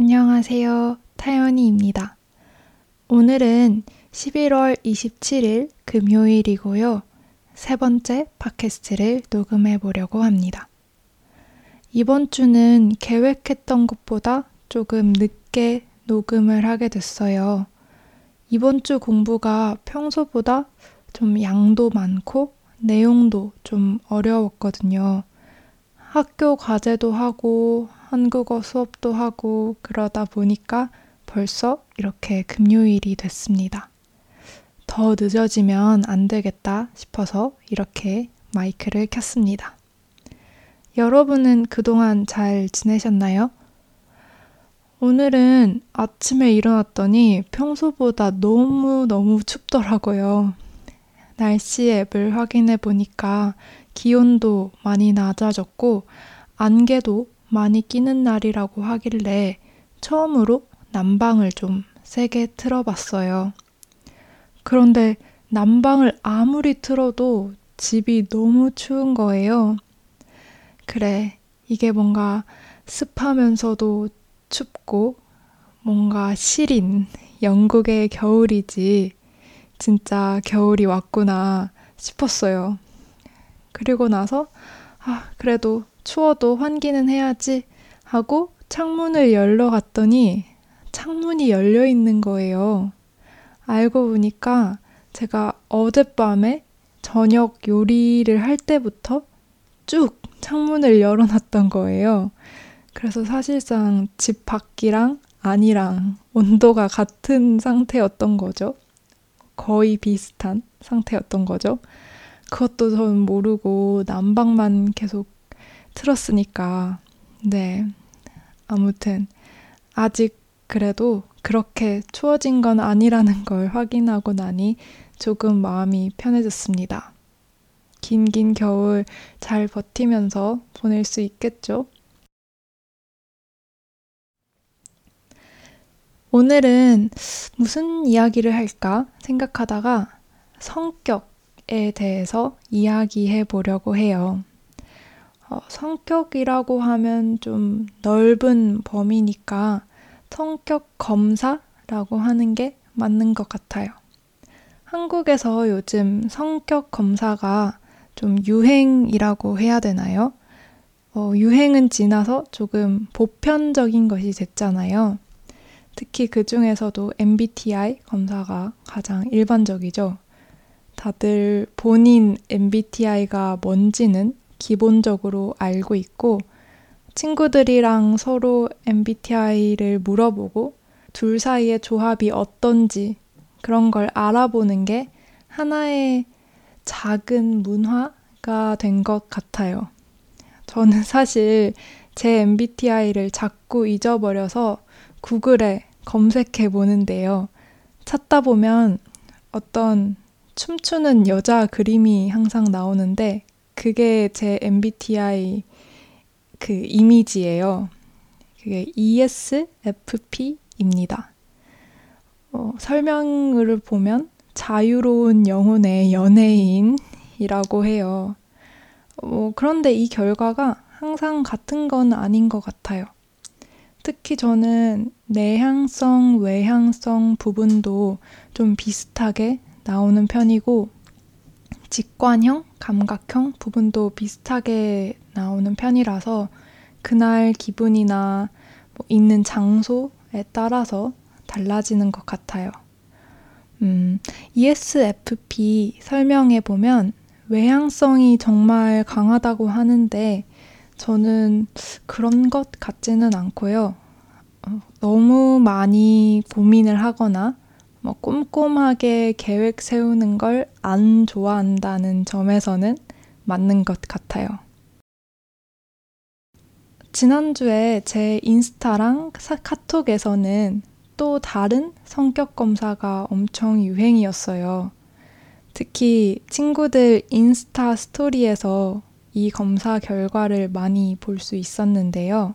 안녕하세요. 타연이입니다. 오늘은 11월 27일 금요일이고요. 세 번째 팟캐스트를 녹음해 보려고 합니다. 이번 주는 계획했던 것보다 조금 늦게 녹음을 하게 됐어요. 이번 주 공부가 평소보다 좀 양도 많고 내용도 좀 어려웠거든요. 학교 과제도 하고 한국어 수업도 하고 그러다 보니까 벌써 이렇게 금요일이 됐습니다. 더 늦어지면 안 되겠다 싶어서 이렇게 마이크를 켰습니다. 여러분은 그동안 잘 지내셨나요? 오늘은 아침에 일어났더니 평소보다 너무너무 춥더라고요. 날씨 앱을 확인해 보니까 기온도 많이 낮아졌고 안개도 많이 끼는 날이라고 하길래 처음으로 난방을 좀 세게 틀어봤어요. 그런데 난방을 아무리 틀어도 집이 너무 추운 거예요. 그래, 이게 뭔가 습하면서도 춥고 뭔가 시린 영국의 겨울이지 진짜 겨울이 왔구나 싶었어요. 그리고 나서 아, 그래도 추워도 환기는 해야지 하고 창문을 열러 갔더니 창문이 열려 있는 거예요. 알고 보니까 제가 어젯밤에 저녁 요리를 할 때부터 쭉 창문을 열어놨던 거예요. 그래서 사실상 집 밖이랑 안이랑 온도가 같은 상태였던 거죠. 거의 비슷한 상태였던 거죠. 그것도 저는 모르고 난방만 계속 틀었으니까. 네. 아무튼, 아직 그래도 그렇게 추워진 건 아니라는 걸 확인하고 나니 조금 마음이 편해졌습니다. 긴긴 겨울 잘 버티면서 보낼 수 있겠죠? 오늘은 무슨 이야기를 할까 생각하다가 성격에 대해서 이야기해 보려고 해요. 어, 성격이라고 하면 좀 넓은 범위니까 성격 검사라고 하는 게 맞는 것 같아요. 한국에서 요즘 성격 검사가 좀 유행이라고 해야 되나요? 어, 유행은 지나서 조금 보편적인 것이 됐잖아요. 특히 그 중에서도 MBTI 검사가 가장 일반적이죠. 다들 본인 MBTI가 뭔지는 기본적으로 알고 있고 친구들이랑 서로 MBTI를 물어보고 둘 사이의 조합이 어떤지 그런 걸 알아보는 게 하나의 작은 문화가 된 것 같아요. 저는 사실 제 MBTI를 자꾸 잊어버려서 구글에 검색해 보는데요. 찾다 보면 어떤 춤추는 여자 그림이 항상 나오는데 그게 제 MBTI 그 이미지예요. 그게 ESFP입니다. 어, 설명을 보면 자유로운 영혼의 연예인이라고 해요. 어, 그런데 이 결과가 항상 같은 건 아닌 것 같아요. 특히 저는 내향성, 외향성 부분도 좀 비슷하게 나오는 편이고, 직관형, 감각형 부분도 비슷하게 나오는 편이라서 그날 기분이나 뭐 있는 장소에 따라서 달라지는 것 같아요. 음, ESFP 설명해 보면 외향성이 정말 강하다고 하는데 저는 그런 것 같지는 않고요. 어, 너무 많이 고민을 하거나 뭐 꼼꼼하게 계획 세우는 걸 안 좋아한다는 점에서는 맞는 것 같아요. 지난주에 제 인스타랑 카톡에서는 또 다른 성격 검사가 엄청 유행이었어요. 특히 친구들 인스타 스토리에서 이 검사 결과를 많이 볼 수 있었는데요.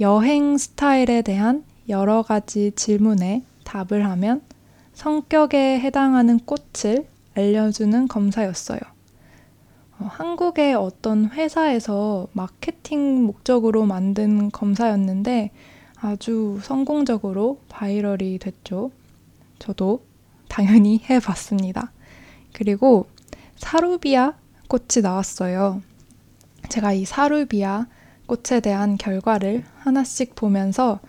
여행 스타일에 대한 여러 가지 질문에 답을 하면 성격에 해당하는 꽃을 알려주는 검사였어요. 어, 한국의 어떤 회사에서 마케팅 목적으로 만든 검사였는데 아주 성공적으로 viral이 됐죠. 저도 당연히 해봤습니다. 그리고 사루비아 꽃이 나왔어요. 제가 이 사루비아 꽃에 대한 결과를 하나씩 보면서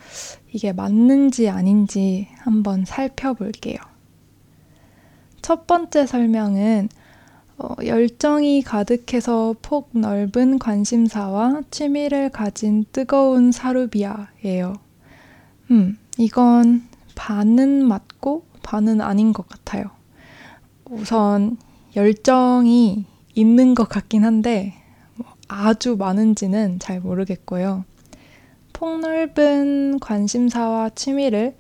이게 맞는지 아닌지 한번 살펴볼게요. 첫 번째 설명은 어, 열정이 가득해서 폭 넓은 관심사와 취미를 가진 뜨거운 사루비아예요. 음, 이건 반은 맞고 반은 아닌 것 같아요. 우선 열정이 있는 것 같긴 한데 뭐 아주 많은지는 잘 모르겠고요. 폭넓은 관심사와 취미를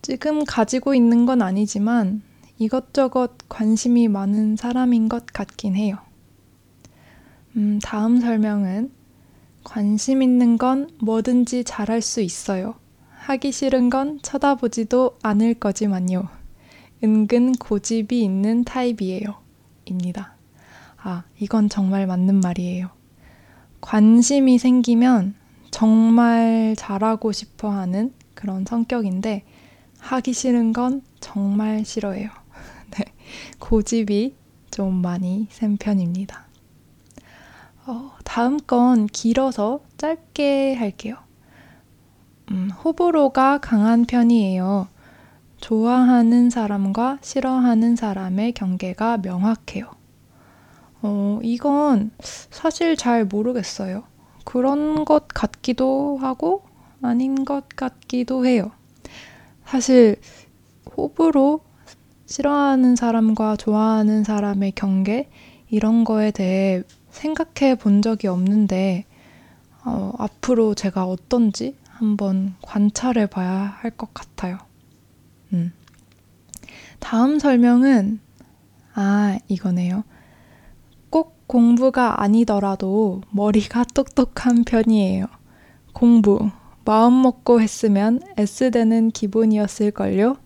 지금 가지고 있는 건 아니지만 이것저것 관심이 많은 사람인 것 같긴 해요. 음, 다음 설명은 관심 있는 건 뭐든지 잘할 수 있어요. 하기 싫은 건 쳐다보지도 않을 거지만요. 은근 고집이 있는 타입이에요. 입니다. 아, 이건 정말 맞는 말이에요. 관심이 생기면 정말 잘하고 싶어 하는 그런 성격인데, 하기 싫은 건 정말 싫어해요. 네, 고집이 좀 많이 센 편입니다. 어, 다음 건 길어서 짧게 할게요. 음, 호불호가 강한 편이에요. 좋아하는 사람과 싫어하는 사람의 경계가 명확해요. 어, 이건 사실 잘 모르겠어요. 그런 것 같기도 하고 아닌 것 같기도 해요. 사실 호불호 싫어하는 사람과 좋아하는 사람의 경계 이런 거에 대해 생각해 본 적이 없는데 어, 앞으로 제가 어떤지 한번 관찰해 봐야 할 것 같아요. 음. 다음 설명은 아, 이거네요. 꼭 공부가 아니더라도 머리가 똑똑한 편이에요. 공부 마음 먹고 했으면 S되는 기분이었을걸요?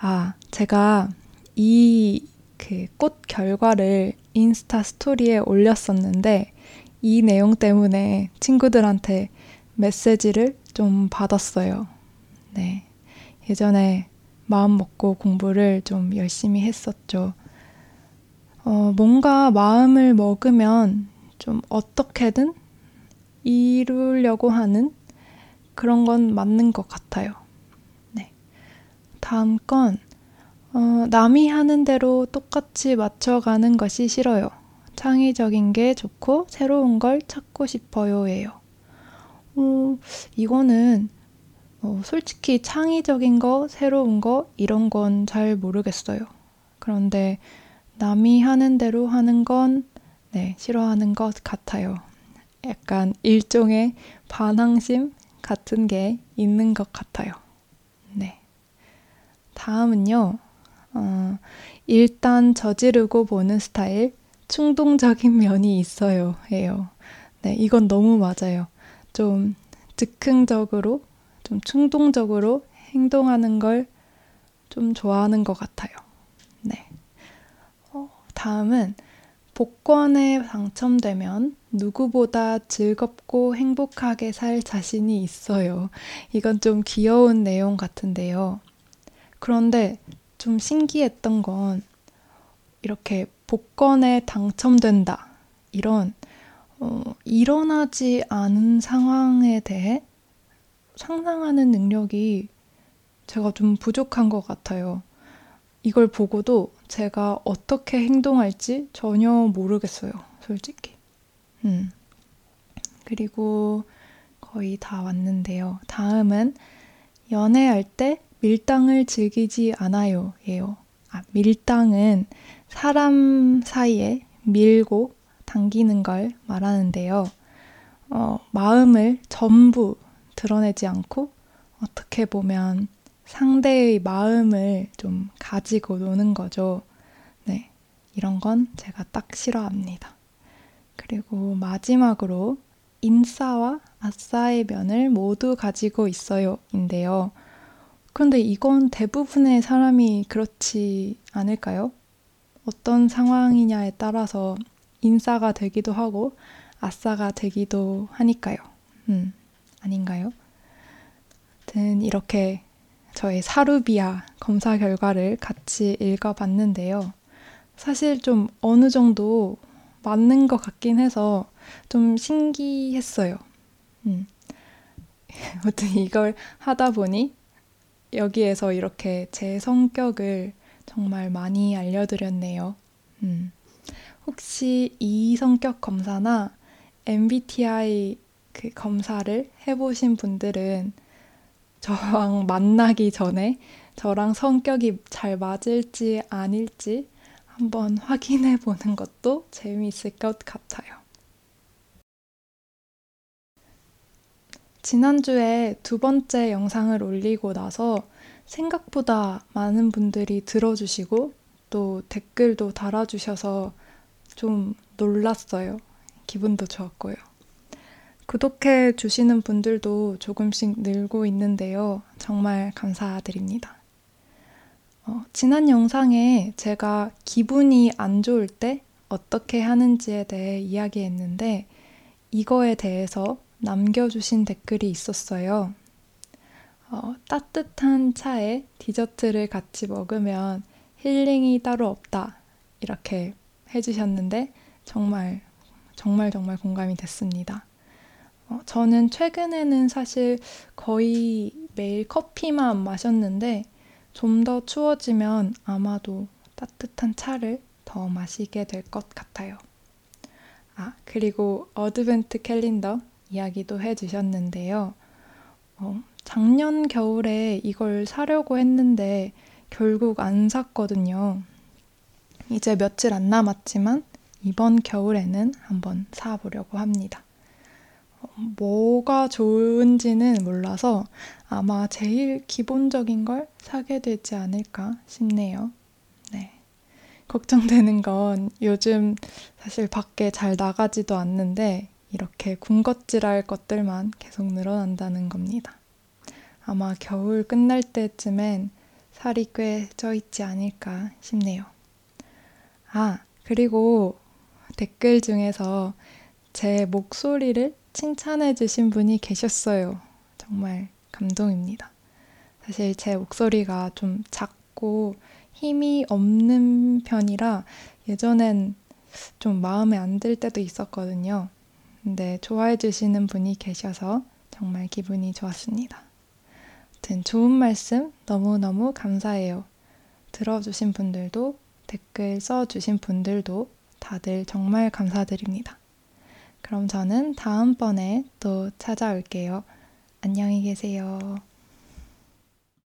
아, 제가 이 그 꽃 결과를 인스타 스토리에 올렸었는데 이 내용 때문에 친구들한테 메시지를 좀 받았어요. 네. 예전에 마음 먹고 공부를 좀 열심히 했었죠. 어, 뭔가 마음을 먹으면 좀 어떻게든 이루려고 하는 그런 건 맞는 것 같아요. 다음 건 어, 남이 하는 대로 똑같이 맞춰가는 것이 싫어요. 창의적인 게 좋고 새로운 걸 찾고 싶어요예요. 어, 이거는 어, 솔직히 창의적인 거, 새로운 거 이런 건 잘 모르겠어요. 그런데 남이 하는 대로 하는 건 네, 싫어하는 것 같아요. 약간 일종의 반항심 같은 게 있는 것 같아요. 네. 다음은요. 어, 일단 저지르고 보는 스타일, 충동적인 면이 있어요. 해요. 네, 이건 너무 맞아요. 좀 즉흥적으로, 좀 충동적으로 행동하는 걸 좀 좋아하는 것 같아요. 다음은 복권에 당첨되면 누구보다 즐겁고 행복하게 살 자신이 있어요. 이건 좀 귀여운 내용 같은데요. 그런데 좀 신기했던 건 이렇게 복권에 당첨된다. 이런 어, 일어나지 않은 상황에 대해 상상하는 능력이 제가 좀 부족한 것 같아요. 이걸 보고도 제가 어떻게 행동할지 전혀 모르겠어요. 솔직히. 음. 그리고 거의 다 왔는데요. 다음은 연애할 때 밀당을 즐기지 않아요. 예요. 아, 밀당은 사람 사이에 밀고 당기는 걸 말하는데요. 어, 마음을 전부 드러내지 않고 어떻게 보면 상대의 마음을 좀 가지고 노는 거죠. 네. 이런 건 제가 딱 싫어합니다. 그리고 마지막으로 인싸와 아싸의 면을 모두 가지고 있어요. 인데요. 그런데 이건 대부분의 사람이 그렇지 않을까요? 어떤 상황이냐에 따라서 인싸가 되기도 하고 아싸가 되기도 하니까요. 음, 아닌가요? 아무튼 이렇게 저의 사루비아 검사 결과를 같이 읽어봤는데요. 사실 좀 어느 정도 맞는 것 같긴 해서 좀 신기했어요. 음. 아무튼 이걸 하다 보니 여기에서 이렇게 제 성격을 정말 많이 알려드렸네요. 음. 혹시 이 성격 검사나 MBTI 그 검사를 해보신 분들은 저랑 만나기 전에 저랑 성격이 잘 맞을지 아닐지 한번 확인해 보는 것도 재미있을 것 같아요. 지난주에 두 번째 영상을 올리고 나서 생각보다 많은 분들이 들어주시고 또 댓글도 달아주셔서 좀 놀랐어요. 기분도 좋았고요. 구독해 주시는 분들도 조금씩 늘고 있는데요. 정말 감사드립니다. 어, 지난 영상에 제가 기분이 안 좋을 때 어떻게 하는지에 대해 이야기했는데 이거에 대해서 남겨주신 댓글이 있었어요. 어, 따뜻한 차에 디저트를 같이 먹으면 힐링이 따로 없다. 이렇게 해주셨는데 정말 정말 정말 공감이 됐습니다. 어, 저는 최근에는 사실 거의 매일 커피만 마셨는데 좀 더 추워지면 아마도 따뜻한 차를 더 마시게 될 것 같아요. 아, 그리고 Advent calendar 이야기도 해주셨는데요. 어, 작년 겨울에 이걸 사려고 했는데 결국 안 샀거든요. 이제 며칠 안 남았지만 이번 겨울에는 한번 사보려고 합니다. 어, 뭐가 좋은지는 몰라서 아마 제일 기본적인 걸 사게 되지 않을까 싶네요. 네. 걱정되는 건 요즘 사실 밖에 잘 나가지도 않는데 이렇게 군것질할 것들만 계속 늘어난다는 겁니다. 아마 겨울 끝날 때쯤엔 살이 꽤 쪄 있지 않을까 싶네요. 아, 그리고 댓글 중에서 제 목소리를 칭찬해 주신 분이 계셨어요. 정말 감동입니다. 사실 제 목소리가 좀 작고 힘이 없는 편이라 예전엔 좀 마음에 안 들 때도 있었거든요. 근데 좋아해 주시는 분이 계셔서 정말 기분이 좋았습니다. 아무튼 좋은 말씀 너무너무 감사해요. 들어주신 분들도 댓글 써주신 분들도 다들 정말 감사드립니다. 그럼 저는 다음번에 또 찾아올게요. 안녕히 계세요.